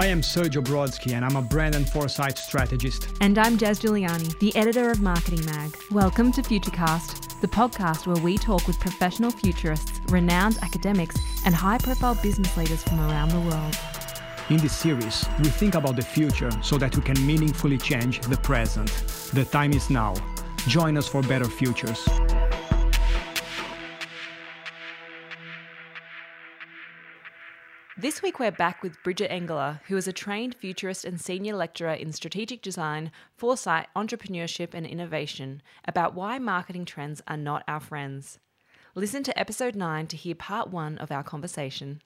I am Sergio Brodsky and I'm a brand and foresight strategist. And I'm Jazz Giuliani, the editor of Marketing Mag. Welcome to Futurecast, the podcast where we talk with professional futurists, renowned academics, and high profile business leaders from around the world. In this series, we think about the future so that we can meaningfully change the present. The time is now. Join us for better futures. This week we're back with Bridget Engeler, who is a trained futurist and senior lecturer in strategic design, foresight, entrepreneurship, and innovation, about why marketing trends are not our friends. Listen to episode 9 to hear part 1 of our conversation.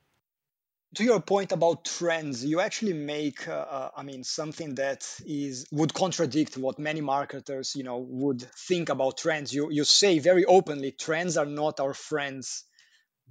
To your point about trends, you actually make, uh, uh, I mean, something that is would contradict what many marketers, you know, would think about trends. You you say very openly, trends are not our friends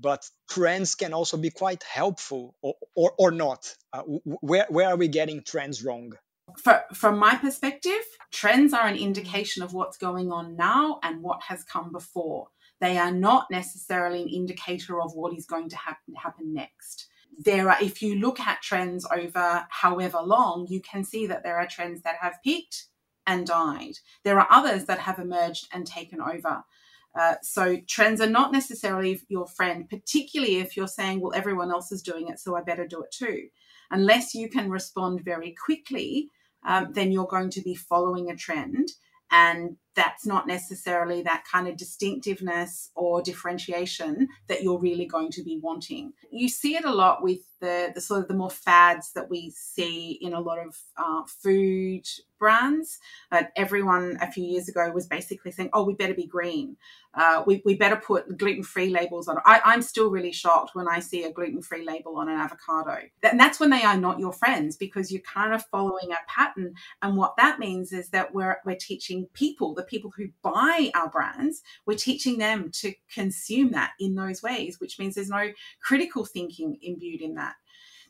but trends can also be quite helpful or, or, or not. Uh, where, where are we getting trends wrong? For, from my perspective, trends are an indication of what's going on now and what has come before. They are not necessarily an indicator of what is going to happen, happen next. There are, if you look at trends over however long, you can see that there are trends that have peaked and died. There are others that have emerged and taken over. Uh, so trends are not necessarily your friend, particularly if you're saying, well, everyone else is doing it, so I better do it too. Unless you can respond very quickly, um, then you're going to be following a trend. And that's not necessarily that kind of distinctiveness or differentiation that you're really going to be wanting. You see it a lot with the, the sort of the more fads that we see in a lot of uh, food brands. Uh, everyone a few years ago was basically saying, oh, we better be green. Uh, we, we better put gluten free labels on. I, I'm still really shocked when I see a gluten free label on an avocado. And that's when they are not your friends because you're kind of following a pattern. And what that means is that we're, we're teaching people, the people who buy our brands, we're teaching them to consume that in those ways, which means there's no critical thinking imbued in that.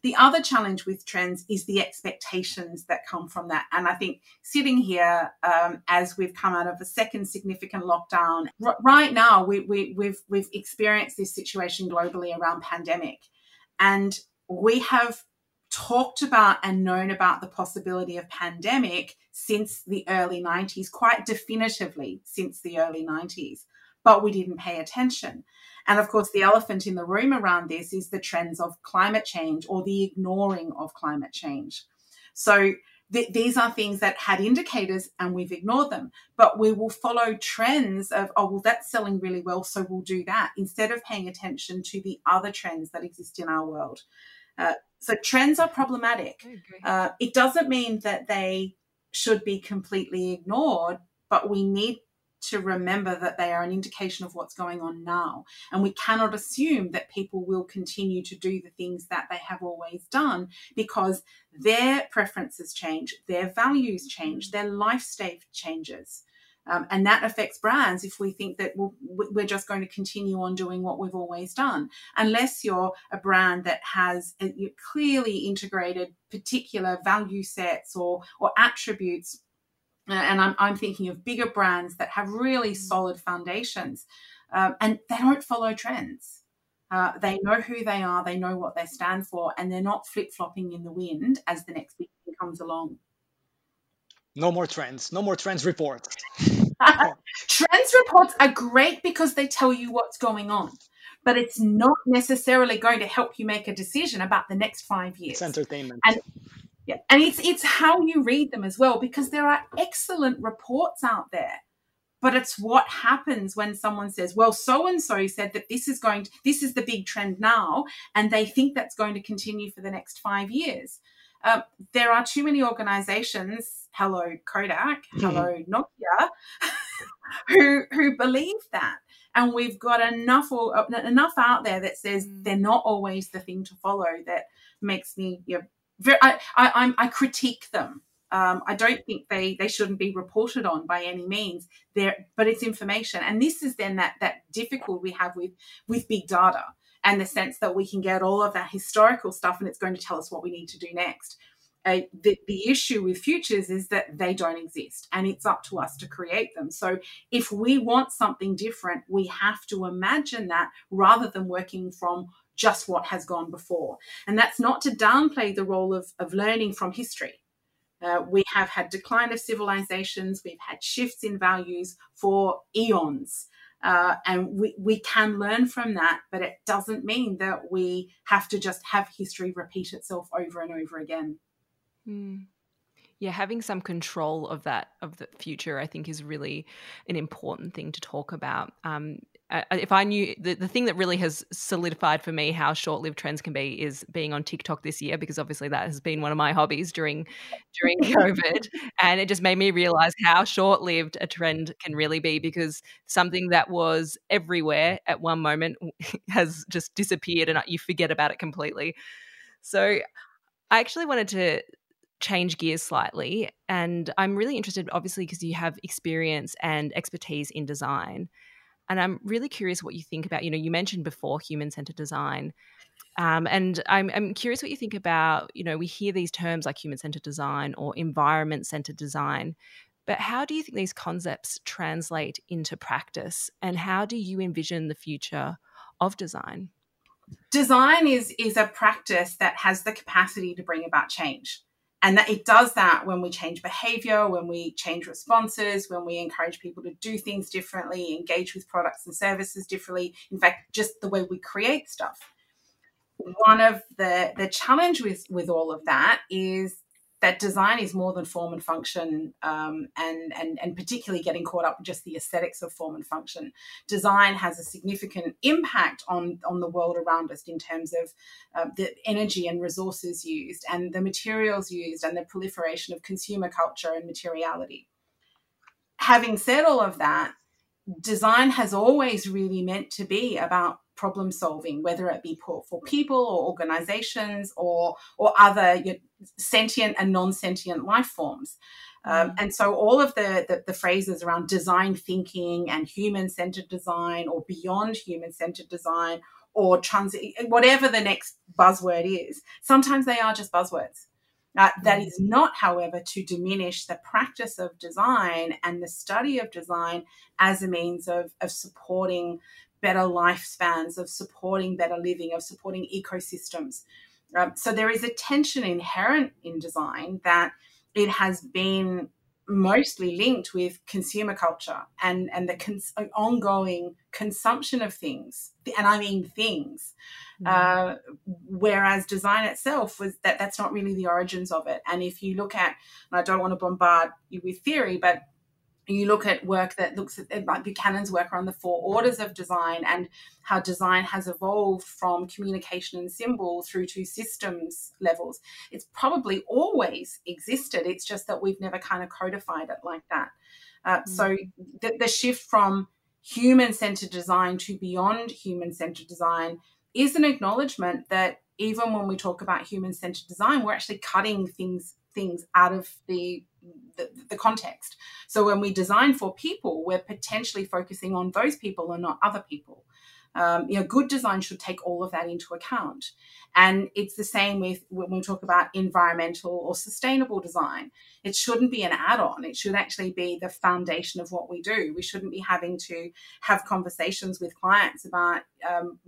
The other challenge with trends is the expectations that come from that. And I think sitting here um, as we've come out of a second significant lockdown, r- right now we, we, we've, we've experienced this situation globally around pandemic. And we have talked about and known about the possibility of pandemic since the early 90s, quite definitively since the early 90s, but we didn't pay attention. And of course, the elephant in the room around this is the trends of climate change or the ignoring of climate change. So th- these are things that had indicators and we've ignored them, but we will follow trends of, oh, well, that's selling really well, so we'll do that instead of paying attention to the other trends that exist in our world. Uh, so trends are problematic. Uh, it doesn't mean that they should be completely ignored, but we need to remember that they are an indication of what's going on now. And we cannot assume that people will continue to do the things that they have always done because their preferences change, their values change, their lifestyle changes. Um, and that affects brands if we think that we we are just going to continue on doing what we've always done, unless you're a brand that has a, clearly integrated particular value sets or, or attributes uh, and I'm, I'm thinking of bigger brands that have really mm. solid foundations um, and they don't follow trends. Uh, they know who they are, they know what they stand for, and they're not flip flopping in the wind as the next big thing comes along. No more trends, no more trends reports. trends reports are great because they tell you what's going on, but it's not necessarily going to help you make a decision about the next five years. It's entertainment. And yeah, and it's it's how you read them as well because there are excellent reports out there. But it's what happens when someone says, "Well, so and so said that this is going to, this is the big trend now," and they think that's going to continue for the next five years. Um, there are too many organizations, hello Kodak, mm. hello Nokia, who who believe that, and we've got enough enough out there that says mm. they're not always the thing to follow. That makes me you know, very, I, I, I critique them. Um, I don't think they they shouldn't be reported on by any means. There, but it's information, and this is then that that difficult we have with with big data and the sense that we can get all of that historical stuff, and it's going to tell us what we need to do next. Uh, the, the issue with futures is that they don't exist and it's up to us to create them. So, if we want something different, we have to imagine that rather than working from just what has gone before. And that's not to downplay the role of, of learning from history. Uh, we have had decline of civilizations, we've had shifts in values for eons. Uh, and we, we can learn from that, but it doesn't mean that we have to just have history repeat itself over and over again. Mm. Yeah, having some control of that of the future, I think, is really an important thing to talk about. Um, if I knew the, the thing that really has solidified for me how short lived trends can be is being on TikTok this year because obviously that has been one of my hobbies during during COVID, and it just made me realize how short lived a trend can really be because something that was everywhere at one moment has just disappeared and uh, you forget about it completely. So I actually wanted to change gears slightly. And I'm really interested, obviously, because you have experience and expertise in design. And I'm really curious what you think about, you know, you mentioned before human centered design. Um, and I'm, I'm curious what you think about, you know, we hear these terms like human centered design or environment centered design. But how do you think these concepts translate into practice? And how do you envision the future of design? Design is, is a practice that has the capacity to bring about change and that it does that when we change behavior when we change responses when we encourage people to do things differently engage with products and services differently. In fact just the way we create stuff. One of the the challenge with with all of that is that design is more than form and function, um, and, and, and particularly getting caught up with just the aesthetics of form and function. Design has a significant impact on, on the world around us in terms of uh, the energy and resources used, and the materials used, and the proliferation of consumer culture and materiality. Having said all of that, design has always really meant to be about problem solving, whether it be for, for people or organizations or, or other you know, sentient and non sentient life forms. Um, mm. and so all of the, the, the phrases around design thinking and human centered design or beyond human centered design or trans whatever the next buzzword is, sometimes they are just buzzwords. Uh, that mm. not, however, to diminish the practice of design and the study of design as a means of, of supporting better lifespans, of supporting better living, of supporting ecosystems. Um, so there is a tension inherent in design that it has been mostly linked with consumer culture and and the cons- ongoing consumption of things and i mean things mm. uh, whereas design itself was that that's not really the origins of it and if you look at and i don't want to bombard you with theory but you look at work that looks at like Buchanan's work around the four orders of design and how design has evolved from communication and symbol through to systems levels. It's probably always existed. It's just that we've never kind of codified it like that. Uh, mm. So the, the shift from human centered design to beyond human centered design is an acknowledgement that even when we talk about human centered design, we're actually cutting things things out of the the, the, context. So when we design for people, we're potentially focusing on those people and not other people. Um, you know, good design should take all of that into account. And it's the same with when we talk about environmental or sustainable design. It shouldn't be an add on, it should actually be the foundation of what we do. We shouldn't be having to have conversations with clients about um,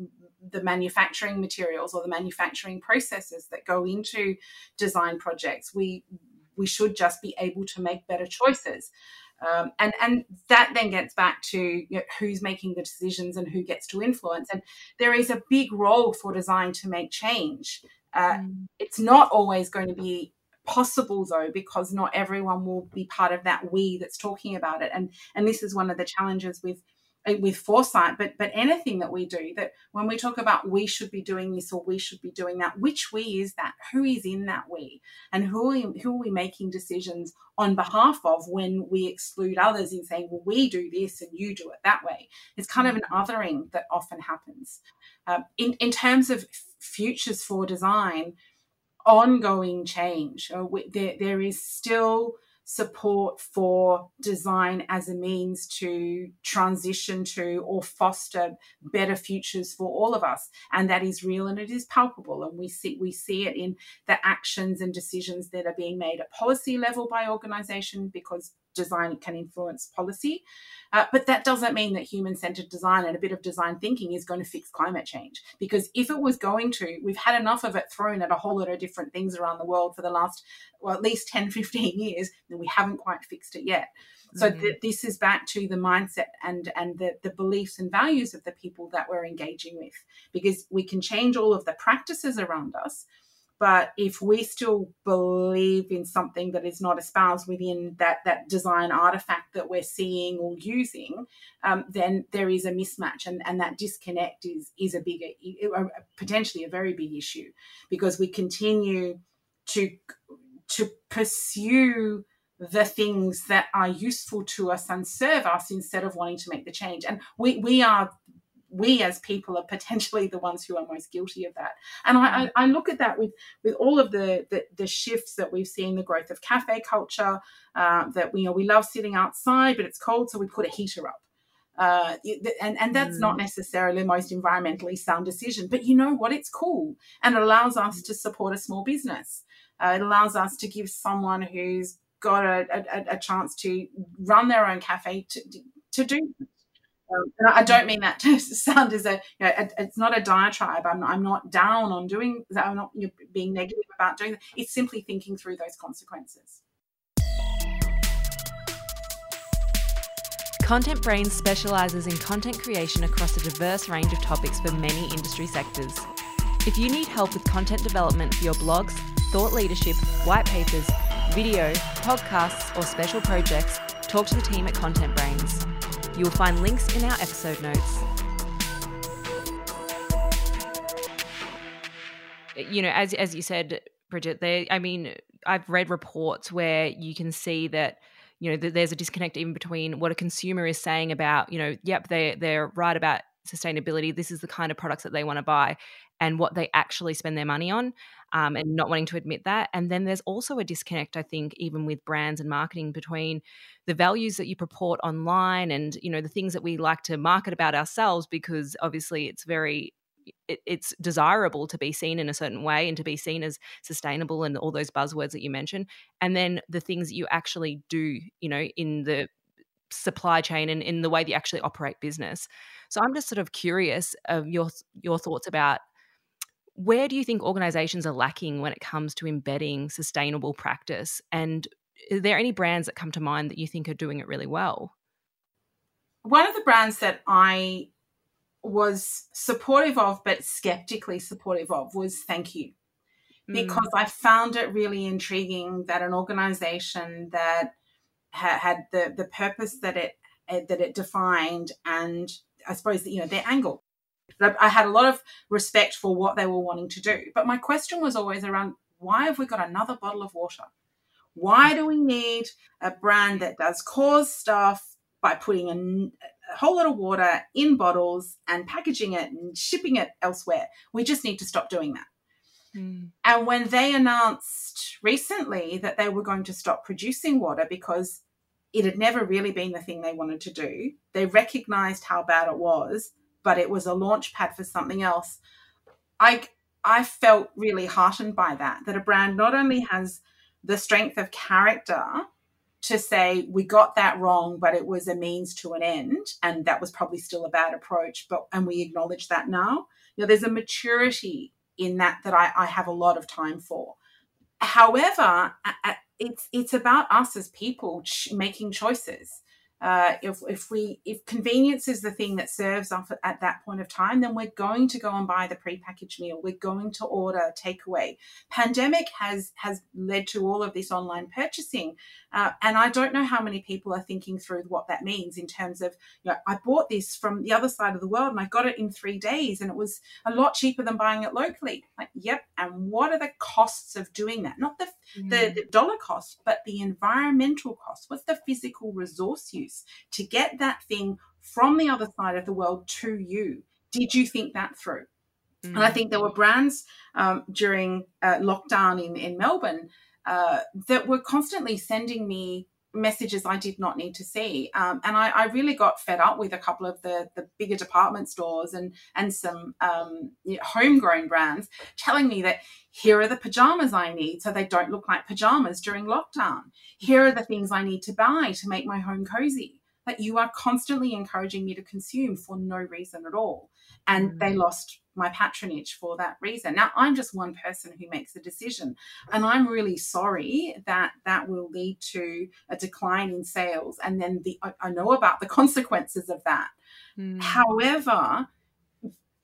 the manufacturing materials or the manufacturing processes that go into design projects. We we should just be able to make better choices. Um, and and that then gets back to you know, who's making the decisions and who gets to influence. And there is a big role for design to make change. Uh, mm. It's not always going to be possible though because not everyone will be part of that we that's talking about it and and this is one of the challenges with with foresight, but but anything that we do, that when we talk about we should be doing this or we should be doing that, which we is that? Who is in that we? And who are we, who are we making decisions on behalf of when we exclude others in saying, well, we do this and you do it that way? It's kind of an othering that often happens. Um, in, in terms of futures for design, ongoing change, uh, there, there is still support for design as a means to transition to or foster better futures for all of us. And that is real and it is palpable. And we see we see it in the actions and decisions that are being made at policy level by organization because design can influence policy. Uh, but that doesn't mean that human centered design and a bit of design thinking is going to fix climate change. Because if it was going to, we've had enough of it thrown at a whole lot of different things around the world for the last, well, at least 10, 15 years, and we haven't quite fixed it yet. So mm-hmm. th- this is back to the mindset and and the, the beliefs and values of the people that we're engaging with, because we can change all of the practices around us, but if we still believe in something that is not espoused within that that design artifact that we're seeing or using, um, then there is a mismatch, and, and that disconnect is is a bigger, potentially a very big issue, because we continue to to pursue the things that are useful to us and serve us instead of wanting to make the change. And we we are we as people are potentially the ones who are most guilty of that. And I, I, look at that with with all of the, the, the shifts that we've seen, the growth of cafe culture, uh, that we you know we love sitting outside, but it's cold, so we put a heater up. Uh, and and that's mm. not necessarily the most environmentally sound decision, but you know what? It's cool, and it allows us to support a small business. Uh, it allows us to give someone who's got a, a, a, chance to run their own cafe to, to do um, and I don't mean that to sound as a, you know, it's not a diatribe. I'm, I'm not down on doing that. I'm not you know, being negative about doing that. It's simply thinking through those consequences. Content Brains specialises in content creation across a diverse range of topics for many industry sectors. If you need help with content development for your blogs, thought leadership, white papers, video, podcasts, or special projects, talk to the team at Content Brains. You'll find links in our episode notes. You know, as as you said, Bridget. I mean, I've read reports where you can see that you know there's a disconnect even between what a consumer is saying about you know, yep, they they're right about sustainability. This is the kind of products that they want to buy, and what they actually spend their money on um, and not wanting to admit that. And then there's also a disconnect, I think, even with brands and marketing between the values that you purport online and, you know, the things that we like to market about ourselves because obviously it's very it's desirable to be seen in a certain way and to be seen as sustainable and all those buzzwords that you mentioned and then the things that you actually do you know in the supply chain and in the way that you actually operate business so i'm just sort of curious of your your thoughts about where do you think organizations are lacking when it comes to embedding sustainable practice? And are there any brands that come to mind that you think are doing it really well? One of the brands that I was supportive of, but skeptically supportive of, was Thank You. Mm. Because mm. I found it really intriguing that an organization that ha- had the, the purpose that it that it defined and I suppose you know their angle I had a lot of respect for what they were wanting to do. But my question was always around why have we got another bottle of water? Why do we need a brand that does cause stuff by putting a, a whole lot of water in bottles and packaging it and shipping it elsewhere? We just need to stop doing that. Mm. And when they announced recently that they were going to stop producing water because it had never really been the thing they wanted to do, they recognized how bad it was but it was a launch pad for something else. I I felt really heartened by that. That a brand not only has the strength of character to say we got that wrong, but it was a means to an end, and that was probably still a bad approach. But and we acknowledge that now. You know, there's a maturity in that that I, I have a lot of time for. However, it's it's about us as people making choices uh, if, if we if convenience is the thing that serves us at that point of time then we're going to go and buy the prepackaged meal. We're going to order takeaway. Pandemic has has led to all of this online purchasing. Uh, and i don't know how many people are thinking through what that means in terms of you know i bought this from the other side of the world and i got it in three days and it was a lot cheaper than buying it locally. Like yep. And what are the costs of doing that? Not the, mm. the, the dollar cost but the environmental cost. What's the physical resource use use to get that thing from the other side of the world to you. Did you think that through? Mm-hmm. And I think there were brands um, during uh, lockdown in, in Melbourne uh, that were constantly sending me messages I did not need to see. Um, and I, I, really got fed up with a couple of the, the bigger department stores and, and some um, you know, homegrown brands telling me that here are the pajamas I need so they don't look like pajamas during lockdown. Here are the things I need to buy to make my home cozy. That you are constantly encouraging me to consume for no reason at all. And mm. they lost my patronage for that reason. Now, I'm just one person who makes the decision, and I'm really sorry that that will lead to a decline in sales. And then the I know about the consequences of that. Mm. However,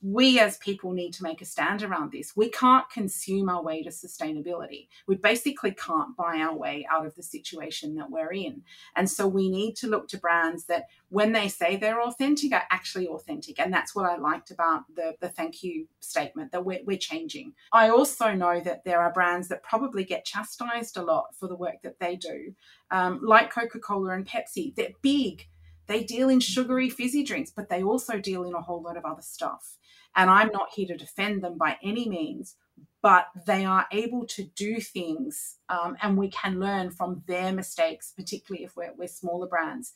we as people need to make a stand around this. We can't consume our way to sustainability. We basically can't buy our way out of the situation that we're in. And so we need to look to brands that, when they say they're authentic, are actually authentic. And that's what I liked about the, the thank you statement that we're, we're changing. I also know that there are brands that probably get chastised a lot for the work that they do, um, like Coca Cola and Pepsi. They're big. They deal in sugary fizzy drinks, but they also deal in a whole lot of other stuff. And I'm not here to defend them by any means, but they are able to do things um, and we can learn from their mistakes, particularly if we're, we're smaller brands.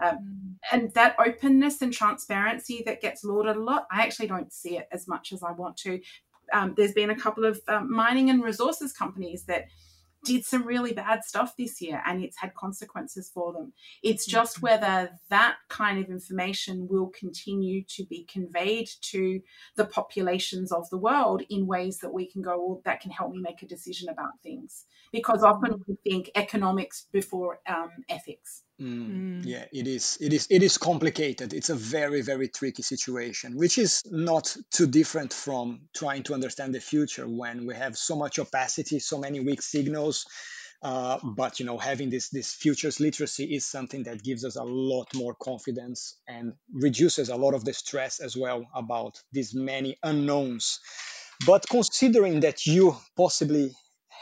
Um, mm. and that openness and transparency that gets lauded a lot, I actually don't see it as much as I want to. Um, there's been a couple of um, mining and resources companies that did some really bad stuff this year and it's had consequences for them. It's just mm-hmm. whether that kind of information will continue to be conveyed to the populations of the world in ways that we can go, well, that can help me make a decision about things. Because often mm-hmm. we think economics before um, ethics. Mm, mm. Yeah, it is. It is. It is complicated. It's a very, very tricky situation, which is not too different from trying to understand the future when we have so much opacity, so many weak signals. Uh, but you know, having this this futures literacy is something that gives us a lot more confidence and reduces a lot of the stress as well about these many unknowns. But considering that you possibly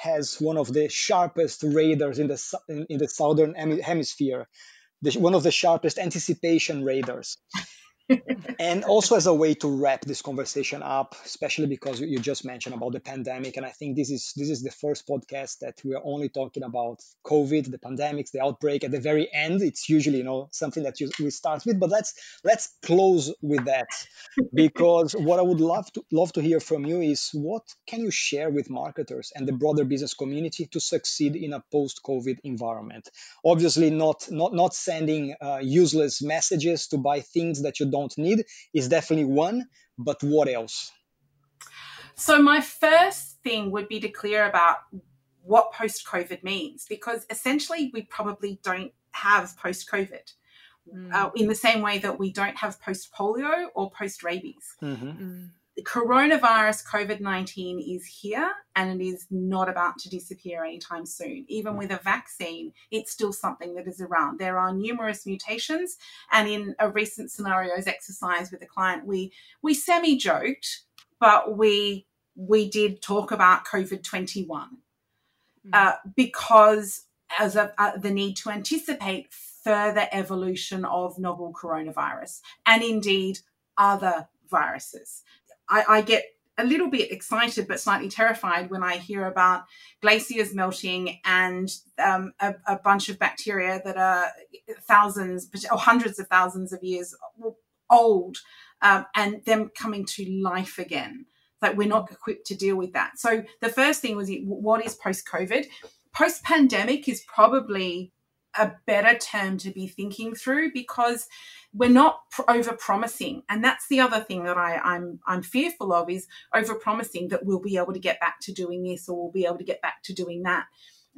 has one of the sharpest radars in the in, in the southern hemisphere, the, one of the sharpest anticipation radars and also as a way to wrap this conversation up especially because you just mentioned about the pandemic and i think this is this is the first podcast that we are only talking about covid the pandemics the outbreak. At the very end it's usually you know something that you, we start with but let's let's close with that. Because what i would love to love to hear from you is what can you share with marketers and the broader business community to succeed in a post covid environment? Obviously not not not sending uh, useless messages to buy things that you don't need is definitely one, but what else? So, my first thing would be to clear about what post COVID means, because essentially we probably don't have post COVID. Mm. Uh, in the same way that we don't have post polio or post rabies. Mm-hmm. Mm coronavirus COVID 19 is here and it is not about to disappear anytime soon. Even with a vaccine, it's still something that is around. There are numerous mutations. And in a recent scenarios exercise with a client, we, we semi joked, but we, we did talk about COVID 21 mm. uh, because as a, uh, the need to anticipate further evolution of novel coronavirus and indeed other viruses. I, I get a little bit excited but slightly terrified when I hear about glaciers melting and um, a, a, bunch of bacteria that are thousands or hundreds of thousands of years old um, and them coming to life again. Like we're not equipped to deal with that. So the first thing was what is post COVID? Post pandemic is probably a better term to be thinking through because we're not over promising and that's the other thing that I, I'm I'm fearful of is over promising that we'll be able to get back to doing this or we'll be able to get back to doing that.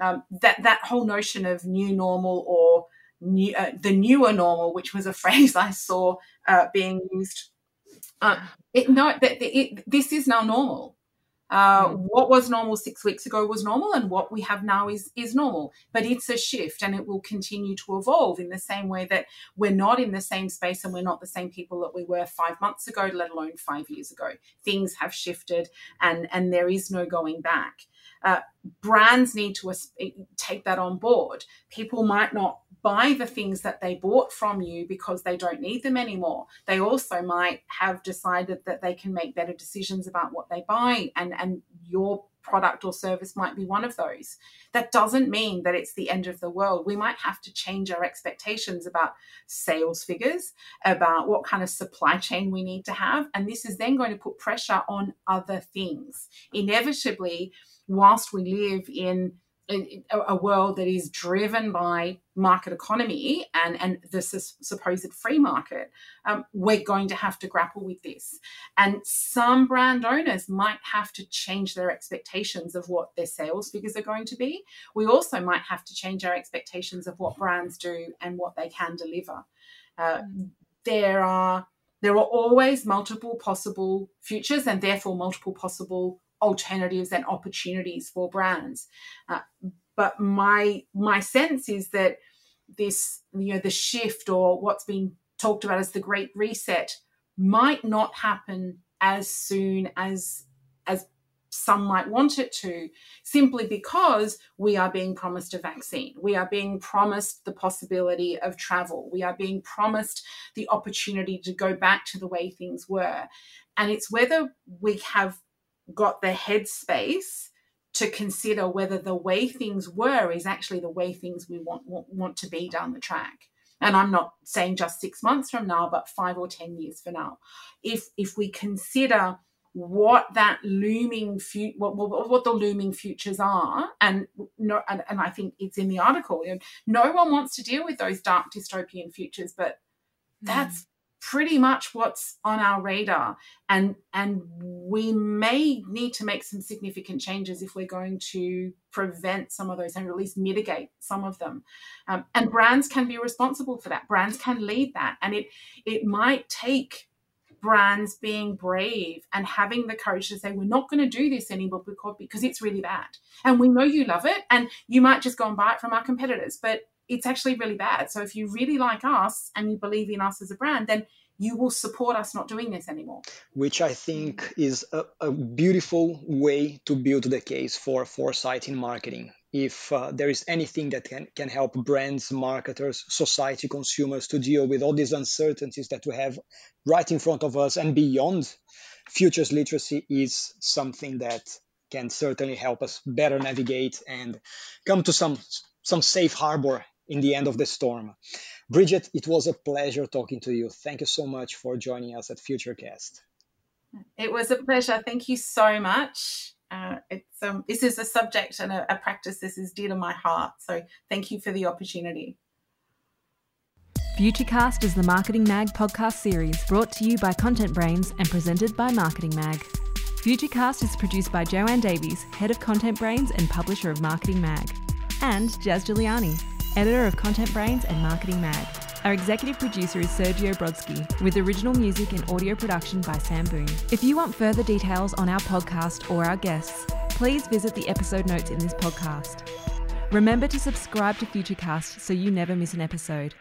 Um, that that whole notion of new normal or new, uh, the newer normal which was a phrase I saw uh, being used. Uh, it no that it, this is now normal uh, mm. what was normal six weeks ago was normal, and what we have now is is normal. But it's a shift, and it will continue to evolve in the same way that we're not in the same space, and we're not the same people that we were five months ago, let alone five years ago. Things have shifted, and and there is no going back. Uh, brands need to take that on board. People might not buy the things that they bought from you because they don't need them anymore. They also might have decided that they can make better decisions about what they buy, and, and your product or service might be one of those. That doesn't mean that it's the end of the world. We might have to change our expectations about sales figures, about what kind of supply chain we need to have. And this is then going to put pressure on other things. Inevitably, whilst we live in a world that is driven by market economy and, and the supposed free market, um, we're going to have to grapple with this. And some brand owners might have to change their expectations of what their sales figures are going to be. We also might have to change our expectations of what brands do and what they can deliver. Uh, there are there are always multiple possible futures and therefore multiple possible alternatives and opportunities for brands. Uh, but my my sense is that this you know the shift or what's been talked about as the great reset might not happen as soon as as some might want it to simply because we are being promised a vaccine. We are being promised the possibility of travel. We are being promised the opportunity to go back to the way things were. And it's whether we have got the headspace to consider whether the way things were is actually the way things we want, want, want to be down the track. And i'm not saying just six months from now but five or ten years from now. If if we consider what that looming future what, what, what, the looming futures are and no and, and i think it's in the article you know, no one wants to deal with those dark dystopian futures but hmm. that's pretty much what's on our radar. And and we may need to make some significant changes if we're going to prevent some of those and at least mitigate some of them. Um, and brands can be responsible for that. Brands can lead that. And it it might take brands being brave and having the courage to say we're not going to do this anymore because because it's really bad. And we know you love it and you might just go and buy it from our competitors but it's actually really bad. So if you really like us and you believe in us as a brand, then you will support us not doing this anymore. Which I think is a, a beautiful way to build the case for foresight in marketing. If uh, there is anything that can, can help brands, marketers, society, consumers to deal with all these uncertainties that we have right in front of us and beyond, futures literacy is something that can certainly help us better navigate and come to some some safe harbor in the end of the storm. Bridget, it was a pleasure talking to you. Thank you so much for joining us at Futurecast. It was a pleasure. Thank you so much. Uh, it's um, this is a subject and a, a practice this is dear to my heart. So thank you for the opportunity. Futurecast is the Marketing Mag podcast series brought to you by Content Brains and presented by Marketing Mag. Futurecast is produced by Joanne Davies, head of Content Brains and publisher of Marketing Mag, and Jazz Giuliani, editor of Content Brains and Marketing Mag. Our executive producer is Sergio Brodsky, with original music and audio production by Sam Boone. If you want further details on our podcast or our guests, please visit the episode notes in this podcast. Remember to subscribe to Futurecast so you never miss an episode.